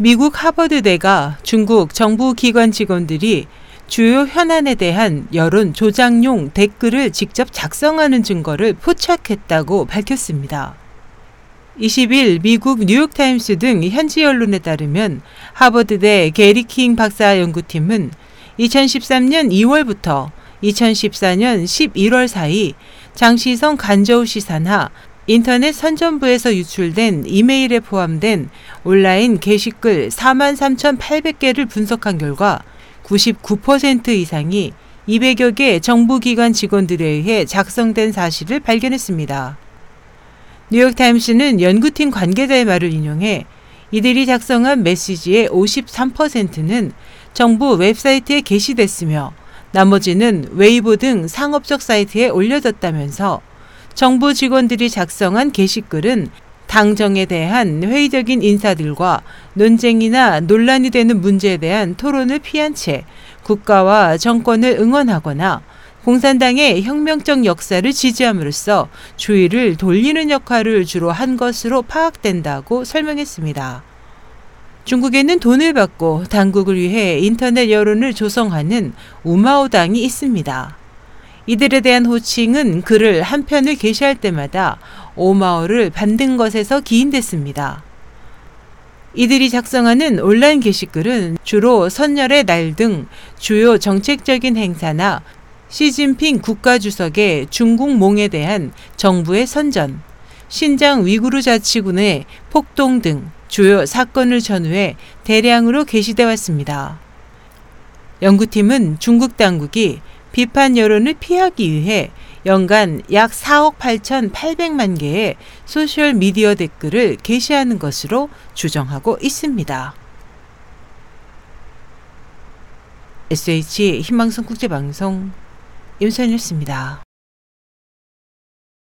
미국 하버드대가 중국 정부 기관 직원들이 주요 현안에 대한 여론 조작용 댓글을 직접 작성하는 증거를 포착했다고 밝혔습니다. 20일 미국 뉴욕타임스 등 현지 언론에 따르면 하버드대 게리킹 박사 연구팀은 2013년 2월부터 2014년 11월 사이 장시성 간저우 시산하 인터넷 선전부에서 유출된 이메일에 포함된 온라인 게시글 43,800개를 분석한 결과 99% 이상이 200여 개 정부기관 직원들에 의해 작성된 사실을 발견했습니다. 뉴욕타임스는 연구팀 관계자의 말을 인용해 이들이 작성한 메시지의 53%는 정부 웹사이트에 게시됐으며 나머지는 웨이보 등 상업적 사이트에 올려졌다면서 정부 직원들이 작성한 게시글은 당정에 대한 회의적인 인사들과 논쟁이나 논란이 되는 문제에 대한 토론을 피한 채 국가와 정권을 응원하거나 공산당의 혁명적 역사를 지지함으로써 주의를 돌리는 역할을 주로 한 것으로 파악된다고 설명했습니다. 중국에는 돈을 받고 당국을 위해 인터넷 여론을 조성하는 우마오당이 있습니다. 이들에 대한 호칭은 글을 한 편을 게시할 때마다 오마오를 받는 것에서 기인됐습니다. 이들이 작성하는 온라인 게시글은 주로 선열의 날 등 주요 정책적인 행사나 시진핑 국가주석의 중국 몽에 대한 정부의 선전, 신장 위구르 자치군의 폭동 등 주요 사건을 전후해 대량으로 게시돼 왔습니다. 연구팀은 중국 당국이 비판 여론을 피하기 위해 연간 약 4억 8,800만 개의 소셜 미디어 댓글을 게시하는 것으로 추정하고 있습니다. SH 희망성 국제방송 임선이었습니다.